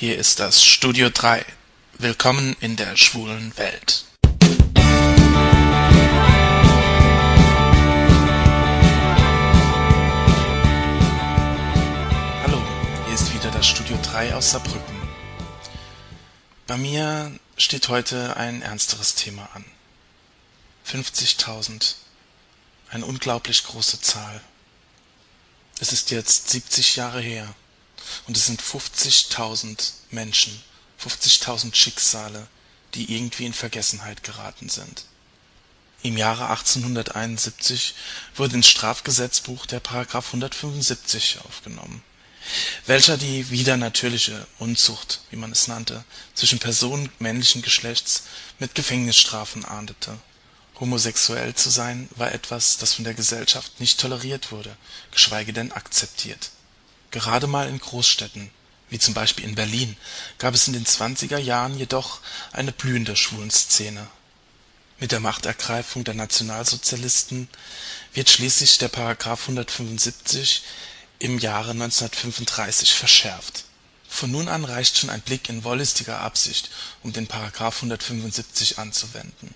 Hier ist das Studio 3. Willkommen in der schwulen Welt. Hallo, hier ist wieder das Studio 3 aus Saarbrücken. Bei mir steht heute ein ernsteres Thema an. 50.000. Eine unglaublich große Zahl. Es ist jetzt 70 Jahre her und es sind 50.000 Menschen, 50.000 Schicksale, die irgendwie in Vergessenheit geraten sind. Im Jahre 1871 wurde ins Strafgesetzbuch der Paragraph 175 aufgenommen, welcher die widernatürliche Unzucht, wie man es nannte, zwischen Personen männlichen Geschlechts mit Gefängnisstrafen ahndete Homosexuell zu sein war etwas, das von der Gesellschaft nicht toleriert wurde, geschweige denn akzeptiert. Gerade mal in Großstädten, wie zum Beispiel in Berlin, gab es in den 20er Jahren jedoch eine blühende Schwulenszene. Mit der Machtergreifung der Nationalsozialisten wird schließlich der Paragraph 175 im Jahre 1935 verschärft. Von nun an reicht schon ein Blick in wollüstiger Absicht, um den Paragraph 175 anzuwenden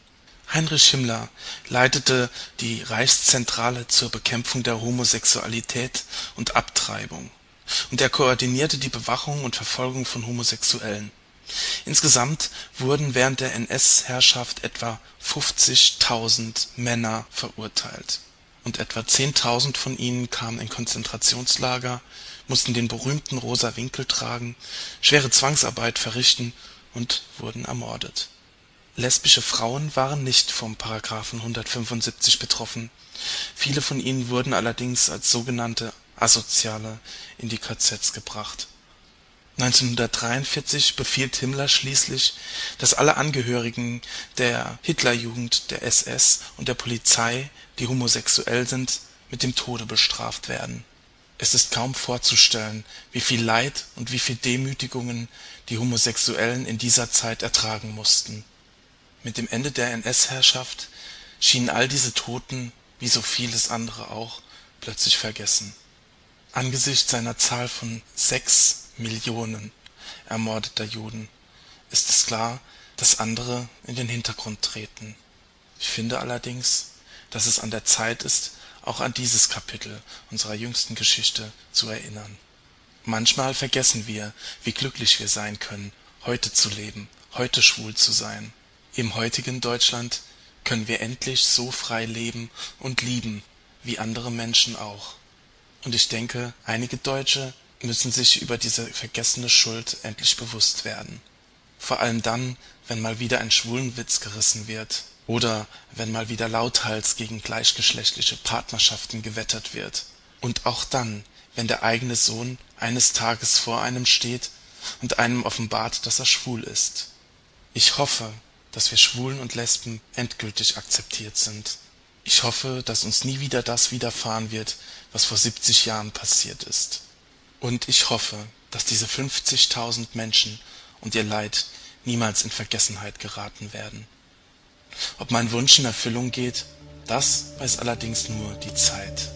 Heinrich Himmler leitete die Reichszentrale zur Bekämpfung der Homosexualität und Abtreibung, und er koordinierte die Bewachung und Verfolgung von Homosexuellen. Insgesamt wurden während der NS-Herrschaft etwa 50.000 Männer verurteilt, und etwa 10.000 von ihnen kamen in Konzentrationslager, mussten den berühmten rosa Winkel tragen, schwere Zwangsarbeit verrichten und wurden ermordet. Lesbische Frauen waren nicht vom § 175 betroffen, viele von ihnen wurden allerdings als sogenannte Asoziale in die KZs gebracht. 1943 befiehlt Himmler schließlich, dass alle Angehörigen der Hitlerjugend, der SS und der Polizei, die homosexuell sind, mit dem Tode bestraft werden. Es ist kaum vorzustellen, wie viel Leid und wie viel Demütigungen die Homosexuellen in dieser Zeit ertragen mussten mit dem Ende der NS-Herrschaft schienen all diese Toten, wie so vieles andere auch, plötzlich vergessen. Angesichts einer Zahl von sechs Millionen ermordeter Juden ist es klar, dass andere in den Hintergrund treten. Ich finde allerdings, dass es an der Zeit ist, auch an dieses Kapitel unserer jüngsten Geschichte zu erinnern. Manchmal vergessen wir, wie glücklich wir sein können, heute zu leben, heute schwul zu sein im heutigen Deutschland können wir endlich so frei leben und lieben wie andere Menschen auch. Und ich denke, einige Deutsche müssen sich über diese vergessene Schuld endlich bewusst werden. Vor allem dann, wenn mal wieder ein Schwulenwitz gerissen wird oder wenn mal wieder lauthals gegen gleichgeschlechtliche Partnerschaften gewettert wird. Und auch dann, wenn der eigene Sohn eines Tages vor einem steht und einem offenbart, dass er schwul ist. Ich hoffe, dass wir Schwulen und Lesben endgültig akzeptiert sind. Ich hoffe, dass uns nie wieder das widerfahren wird, was vor 70 Jahren passiert ist. Und ich hoffe, dass diese 50.000 Menschen und ihr Leid niemals in Vergessenheit geraten werden. Ob mein Wunsch in Erfüllung geht, das weiß allerdings nur die Zeit.